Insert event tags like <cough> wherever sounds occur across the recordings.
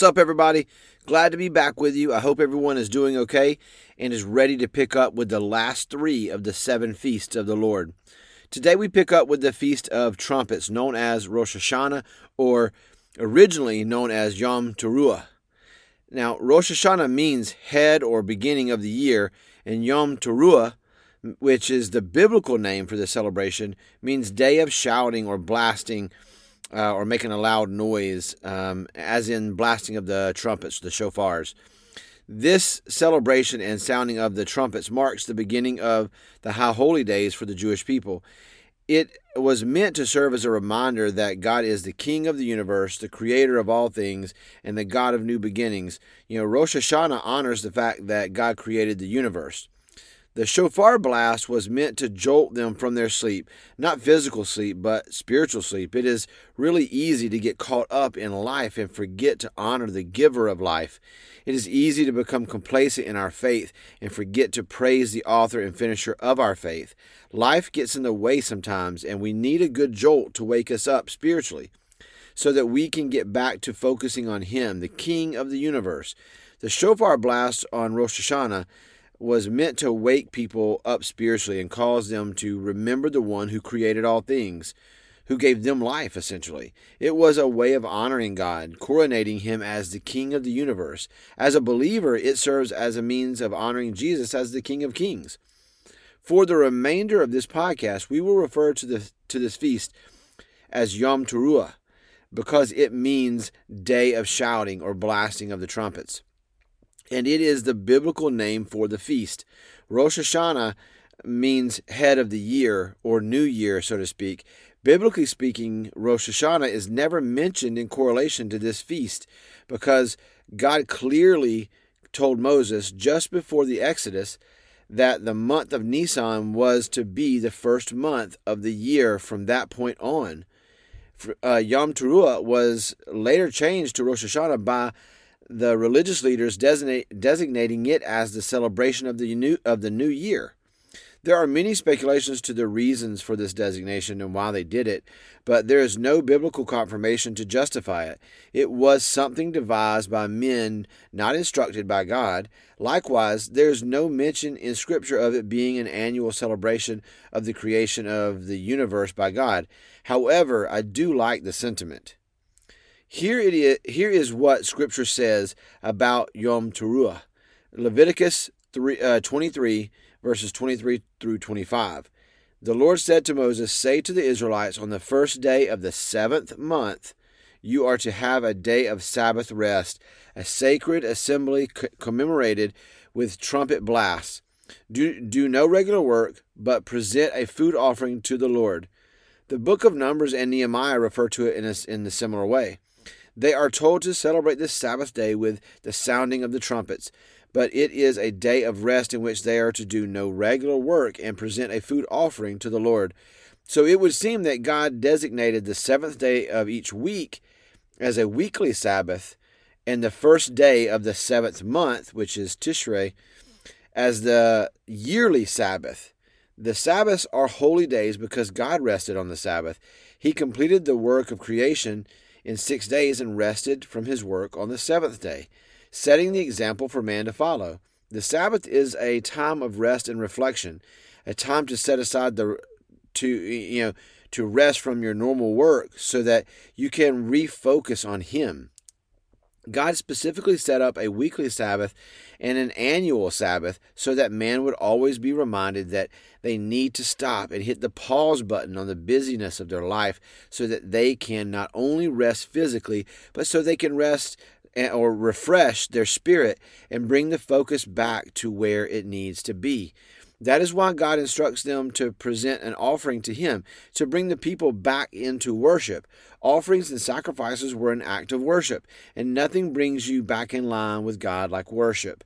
What's up, everybody? Glad to be back with you. I hope everyone is doing okay and is ready to pick up with the last three of the seven feasts of the Lord. Today we pick up with the Feast of Trumpets, known as Rosh Hashanah, or originally known as Yom Teruah. Now, Rosh Hashanah means head or beginning of the year, and Yom Teruah, which is the biblical name for the celebration, means day of shouting or blasting uh, or making a loud noise, um, as in blasting of the trumpets, the shofars. This celebration and sounding of the trumpets marks the beginning of the High Holy Days for the Jewish people. It was meant to serve as a reminder that God is the King of the universe, the creator of all things, and the God of new beginnings. You know, Rosh Hashanah honors the fact that God created the universe. The shofar blast was meant to jolt them from their sleep, not physical sleep, but spiritual sleep. It is really easy to get caught up in life and forget to honor the giver of life. It is easy to become complacent in our faith and forget to praise the author and finisher of our faith. Life gets in the way sometimes, and we need a good jolt to wake us up spiritually so that we can get back to focusing on Him, the King of the universe. The shofar blast on Rosh Hashanah was meant to wake people up spiritually and cause them to remember the one who created all things, who gave them life, essentially. It was a way of honoring God, coronating him as the King of the universe. As a believer, it serves as a means of honoring Jesus as the King of Kings. For the remainder of this podcast, we will refer to, the, to this feast as Yom Teruah because it means day of shouting or blasting of the trumpets and it is the biblical name for the feast. Rosh Hashanah means head of the year or new year, so to speak. Biblically speaking, Rosh Hashanah is never mentioned in correlation to this feast because God clearly told Moses just before the Exodus that the month of Nisan was to be the first month of the year from that point on. Uh, Yom Teruah was later changed to Rosh Hashanah by the religious leaders designating it as the celebration of the new of the new year. There are many speculations to the reasons for this designation and why they did it, but there is no biblical confirmation to justify it. It was something devised by men not instructed by God. Likewise, there is no mention in Scripture of it being an annual celebration of the creation of the universe by God. However, I do like the sentiment. Here it is. Here is what Scripture says about Yom Teruah. Leviticus 3, uh, 23 verses 23 through 25. The Lord said to Moses, Say to the Israelites, on the first day of the seventh month, you are to have a day of Sabbath rest, a sacred assembly commemorated with trumpet blasts. Do, do no regular work, but present a food offering to the Lord. The book of Numbers and Nehemiah refer to it in a, in a similar way. They are told to celebrate this Sabbath day with the sounding of the trumpets, but it is a day of rest in which they are to do no regular work and present a food offering to the Lord. So it would seem that God designated the seventh day of each week as a weekly Sabbath, and the first day of the seventh month, which is Tishrei, as the yearly Sabbath. The Sabbaths are holy days because God rested on the Sabbath. He completed the work of creation in six days and rested from his work on the seventh day, setting the example for man to follow. The Sabbath is a time of rest and reflection, a time to set aside the to you know to rest from your normal work so that you can refocus on him. God specifically set up a weekly Sabbath and an annual Sabbath so that man would always be reminded that they need to stop and hit the pause button on the busyness of their life so that they can not only rest physically, but so they can rest or refresh their spirit and bring the focus back to where it needs to be. That is why God instructs them to present an offering to Him, to bring the people back into worship. Offerings and sacrifices were an act of worship, and nothing brings you back in line with God like worship.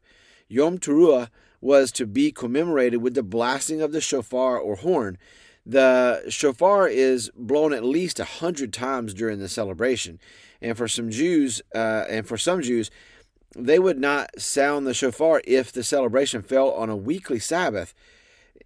Yom Teruah was to be commemorated with the blasting of the shofar or horn. The shofar is blown at least a hundred times during the celebration, and for some Jews, uh, and for some Jews, they would not sound the shofar if the celebration fell on a weekly Sabbath.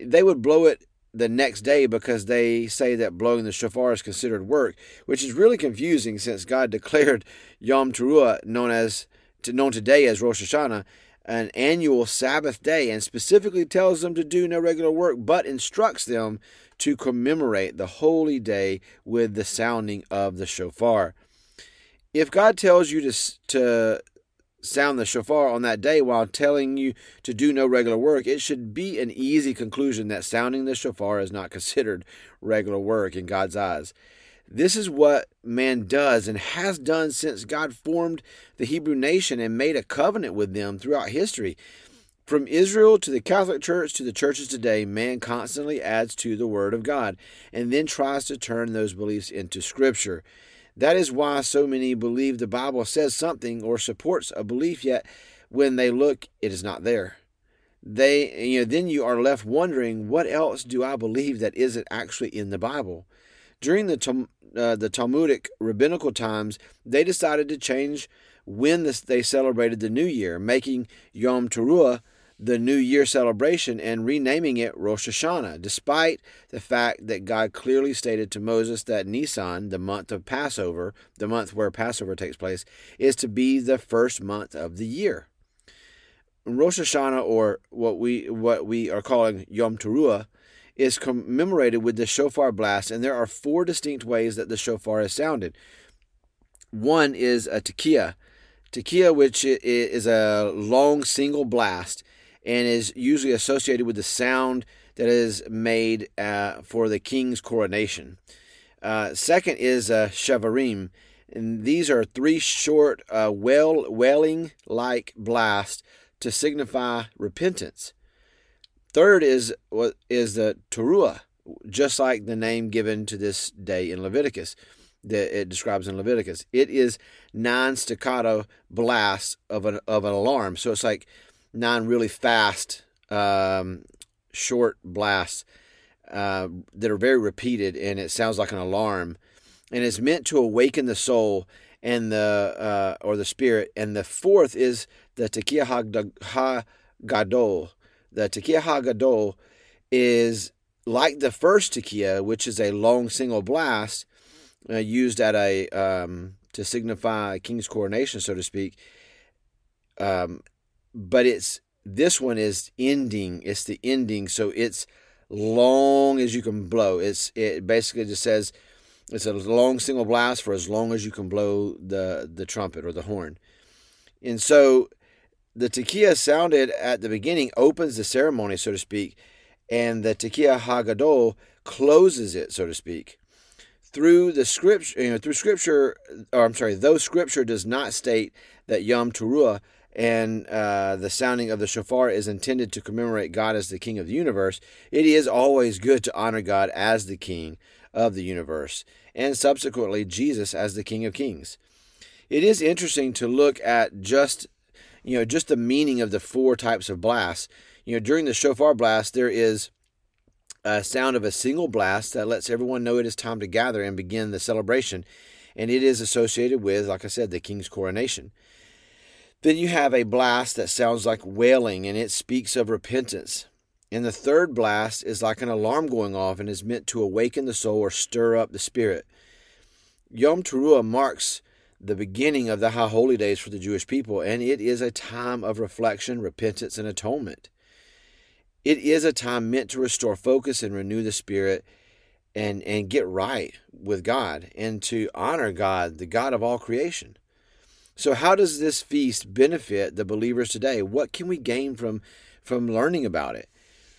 They would blow it the next day because they say that blowing the shofar is considered work, which is really confusing since God <laughs> declared Yom Teruah, known as known today as Rosh Hashanah, an annual Sabbath day, and specifically tells them to do no regular work, but instructs them to commemorate the holy day with the sounding of the shofar. If God tells you to to sound the shofar on that day while telling you to do no regular work, it should be an easy conclusion that sounding the shofar is not <laughs> considered regular work in God's eyes. This is what man does and has done since God formed the Hebrew nation and made a covenant with them throughout history. From Israel to the Catholic Church to the churches today, man constantly adds to the Word of God and then tries to turn those beliefs into Scripture. That is why so many believe the Bible says something or supports a belief, yet when they look, it is not there. They, you know, then you are left wondering, what else do I believe that isn't actually in the Bible? During the uh, the Talmudic rabbinical times, they decided to change when this, they celebrated the New Year, making Yom Teruah the New Year celebration and renaming it Rosh Hashanah, despite the fact that God clearly stated to Moses that Nisan, the month of Passover, the month where Passover takes place, is to be the first month of the year. Rosh Hashanah, or what we what we are calling Yom Teruah, is commemorated with the shofar blast, and there are four distinct ways that the shofar is sounded. One is a tekiah, tekiah, which is a long single blast and is usually associated with the sound that is made uh, for the king's coronation. Uh, second is uh, shavarim, and these are three short uh, wail, wailing like blasts to signify repentance. Third is what is the teruah, just like the name given to this day in Leviticus that it describes in Leviticus. It is nine staccato blasts of an of an alarm. So it's like nine really fast, um, short blasts uh, that are very repeated, and it sounds like an alarm, and it's meant to awaken the soul and the uh, or the spirit. And the fourth is the tekiah hagadol. The tekiah hagadol is like the first tekiah, which is a long single blast uh, used at a um, to signify a king's coronation, so to speak. Um, but it's this one is ending. It's the ending, so it's long as you can blow. It's it basically just says it's a long single blast for as long as you can blow the the trumpet or the horn. And so the tekiah sounded at the beginning opens the ceremony, so to speak, and the tekiah hagadol closes it, so to speak. Through the scripture, you know, through scripture, or I'm sorry, though scripture does not state that Yom Teruah and uh, the sounding of the shofar is intended to commemorate God as the King of the universe, it is always good to honor God as the King of the universe, and subsequently Jesus as the King of kings. It is interesting to look at just you know just the meaning of the four types of blasts. You know, during the shofar blast, there is a sound of a single blast that lets everyone know it is time to gather and begin the celebration, and it is associated with, like I said, the king's coronation. Then you have a blast that sounds like wailing and it speaks of repentance. And the third blast is like an alarm going off and is meant to awaken the soul or stir up the spirit. Yom Teruah marks the beginning of the high holy days for the Jewish people, and it is a time of reflection, repentance, and atonement. It is a time meant to restore focus and renew the spirit and, and get right with God and to honor God, the God of all creation. So, how does this feast benefit the believers today? What can we gain from, from learning about it?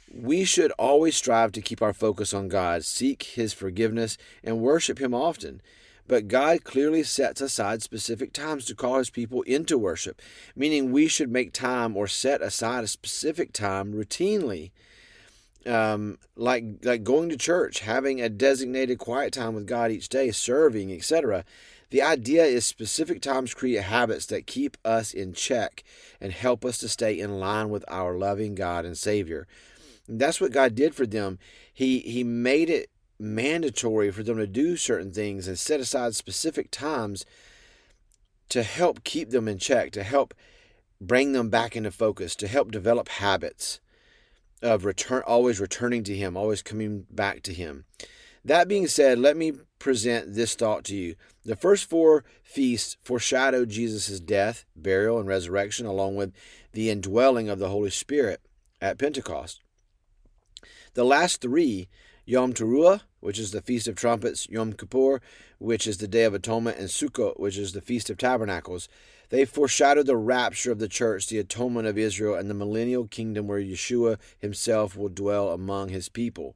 We should always strive to keep our focus on God, seek His forgiveness, and worship Him often. But God clearly sets aside specific times to call His people into worship, meaning we should make time or set aside a specific time routinely. Um, like like going to church, having a designated quiet time with God each day, serving, etc. The idea is specific times create habits that keep us in check and help us to stay in line with our loving God and Savior. And that's what God did for them. He he made it mandatory for them to do certain things and set aside specific times to help keep them in check, to help bring them back into focus, to help develop habits. of return, always returning to Him, always coming back to Him. That being said, let me present this thought to you. The first four feasts foreshadow Jesus' death, burial, and resurrection, along with the indwelling of the Holy Spirit at Pentecost. The last three, Yom Teruah, which is the Feast of Trumpets, Yom Kippur, which is the Day of Atonement, and Sukkot, which is the Feast of Tabernacles, they foreshadow the rapture of the church, the atonement of Israel, and the millennial kingdom where Yeshua himself will dwell among his people.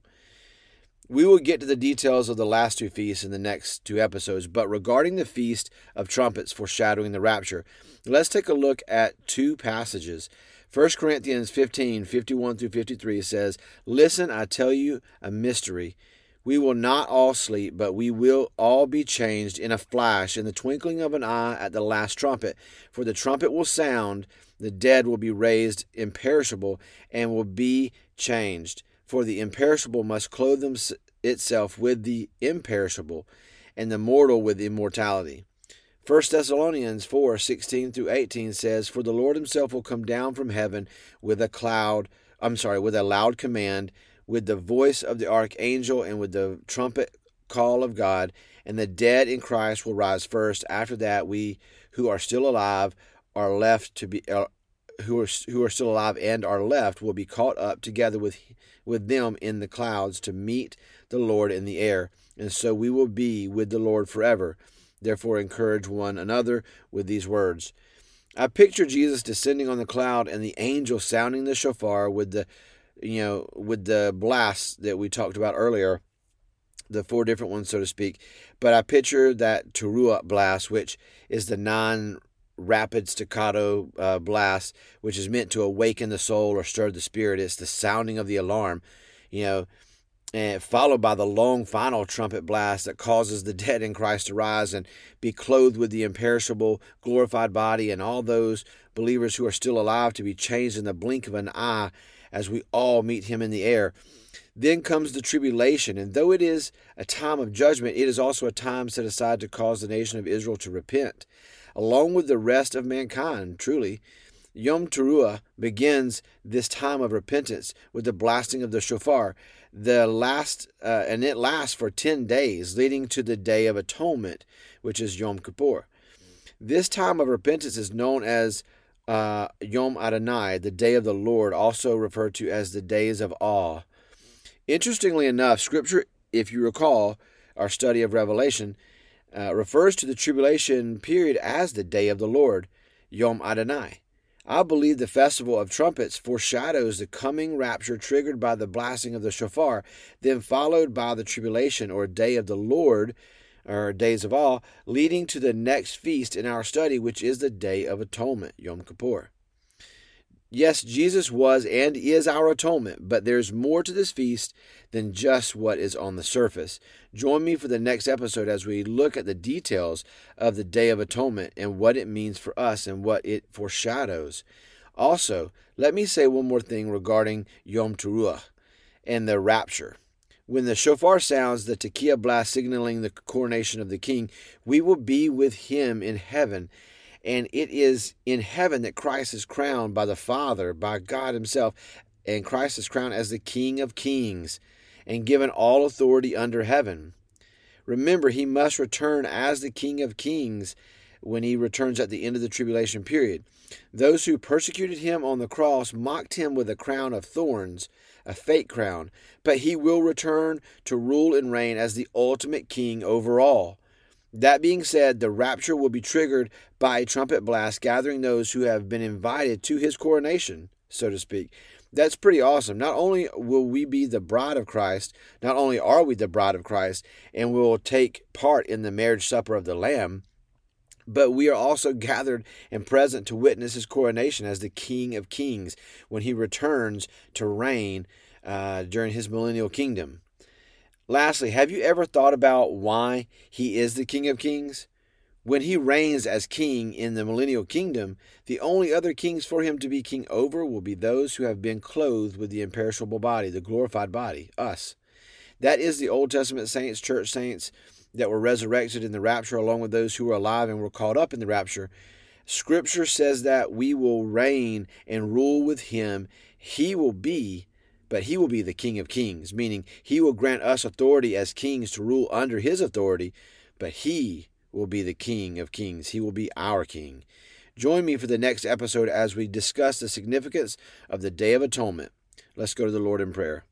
We will get to the details of the last two feasts in the next two episodes, but regarding the Feast of Trumpets foreshadowing the rapture, let's take a look at two passages. 1 Corinthians 15 51 through 53 says, Listen, I tell you a mystery. We will not all sleep, but we will all be changed in a flash, in the twinkling of an eye, at the last trumpet. For the trumpet will sound, the dead will be raised imperishable, and will be changed. For the imperishable must clothe them, itself with the imperishable, and the mortal with immortality. 1 Thessalonians 4 16 through 18 says, For the Lord himself will come down from heaven with a cloud, I'm sorry, with a loud command, with the voice of the archangel, and with the trumpet call of God, and the dead in Christ will rise first. After that, we who are still alive are left to be. Uh, who are who are still alive and are left will be caught up together with with them in the clouds to meet the Lord in the air, and so we will be with the Lord forever. Therefore, encourage one another with these words. I picture Jesus descending on the cloud and the angel sounding the shofar with the, you know, with the blast that we talked about earlier, the four different ones, so to speak. But I picture that Teruah blast, which is the non rapid staccato uh, blast, which is meant to awaken the soul or stir the spirit. It's the sounding of the alarm, you know, and followed by the long final trumpet blast that causes the <laughs> dead in Christ to rise and be clothed with the imperishable, glorified body, and all those believers who are still alive to be changed in the blink of an eye as we all meet him in the air. Then comes the tribulation, and though it is a time of judgment, it is also a time set aside to cause the nation of Israel to repent along with the rest of mankind, truly. Yom Teruah begins this time of repentance with the blasting of the shofar. The last, uh, and it lasts for 10 days, leading to the Day of Atonement, which is Yom Kippur. This time of repentance is known as uh, Yom Adonai, the Day of the Lord, also referred to as the Days of Awe. Interestingly enough, Scripture, if you recall our study of Revelation, uh, refers to the tribulation period as the day of the Lord, Yom Adonai. I believe the festival of trumpets foreshadows the coming rapture triggered by the blasting of the shofar, then followed by the tribulation or day of the Lord, or days of all, leading to the next feast in our study, which is the Day of Atonement, Yom Kippur. Yes, Jesus was and is our atonement, but there's more to this feast than just what is on the surface. Join me for the next episode as we look at the details of the Day of Atonement and what it means for us and what it foreshadows. Also, let me say one more thing regarding Yom Teruah and the rapture. When the shofar sounds, the tekiah blast signaling the coronation of the king, we will be with him in heaven and it is in heaven that Christ is crowned by the Father, by God Himself. And Christ is crowned as the King of Kings and given all authority under heaven. Remember, He must return as the King of Kings when He returns at the end of the tribulation period. Those who persecuted Him on the cross mocked Him with a crown of thorns, a fake crown, but He will return to rule and reign as the ultimate King over all. That being said, the rapture will be triggered by a trumpet blast, gathering those who have been invited to his coronation, so to speak. That's pretty awesome. Not only will we be the bride of Christ, not only are we the bride of Christ, and we will take part in the marriage supper of the Lamb, but we are also gathered and present to witness his coronation as the King of Kings when he returns to reign uh, during his millennial kingdom. Lastly, have you ever thought about why he is the King of Kings? When he reigns as king in the millennial kingdom, the only other kings for him to be king over will be those who have been clothed with the imperishable body, the glorified body, us. That is the Old Testament saints, church saints that were resurrected in the rapture, along with those who were alive and were caught up in the rapture. Scripture says that we will reign and rule with him. He will be but he will be the King of kings, meaning he will grant us authority as kings to rule under his authority, but he will be the King of kings. He will be our King. Join me for the next episode as we discuss the significance of the Day of Atonement. Let's go to the Lord in prayer.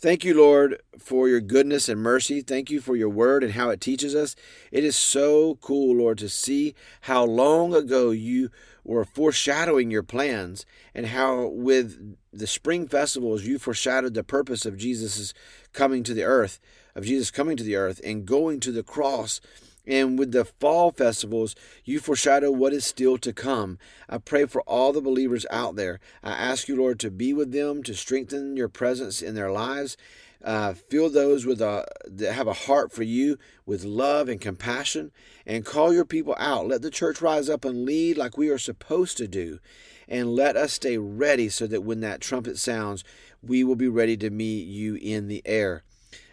Thank you, Lord, for your goodness and mercy. Thank you for your word and how it teaches us. It is so cool, Lord, to see how long ago you were foreshadowing your plans and how with the spring festivals you foreshadowed the purpose of Jesus' coming to the earth, of Jesus coming to the earth and going to the cross and with the fall festivals, you foreshadow what is still to come. I pray for all the believers out there. I ask you, Lord, to be with them, to strengthen your presence in their lives. Uh, fill those with a that have a heart for you with love and compassion, and call your people out. Let the church rise up and lead like we are supposed to do, and let us stay ready so that when that trumpet sounds, we will be ready to meet you in the air.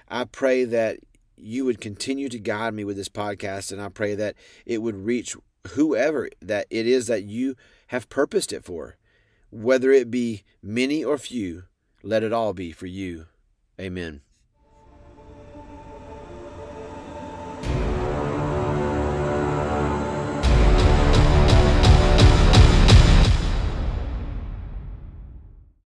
I pray that you would continue to guide me with this podcast, and I pray that it would reach whoever that it is that you have purposed it for. Whether it be many or few, let it all be for you. Amen.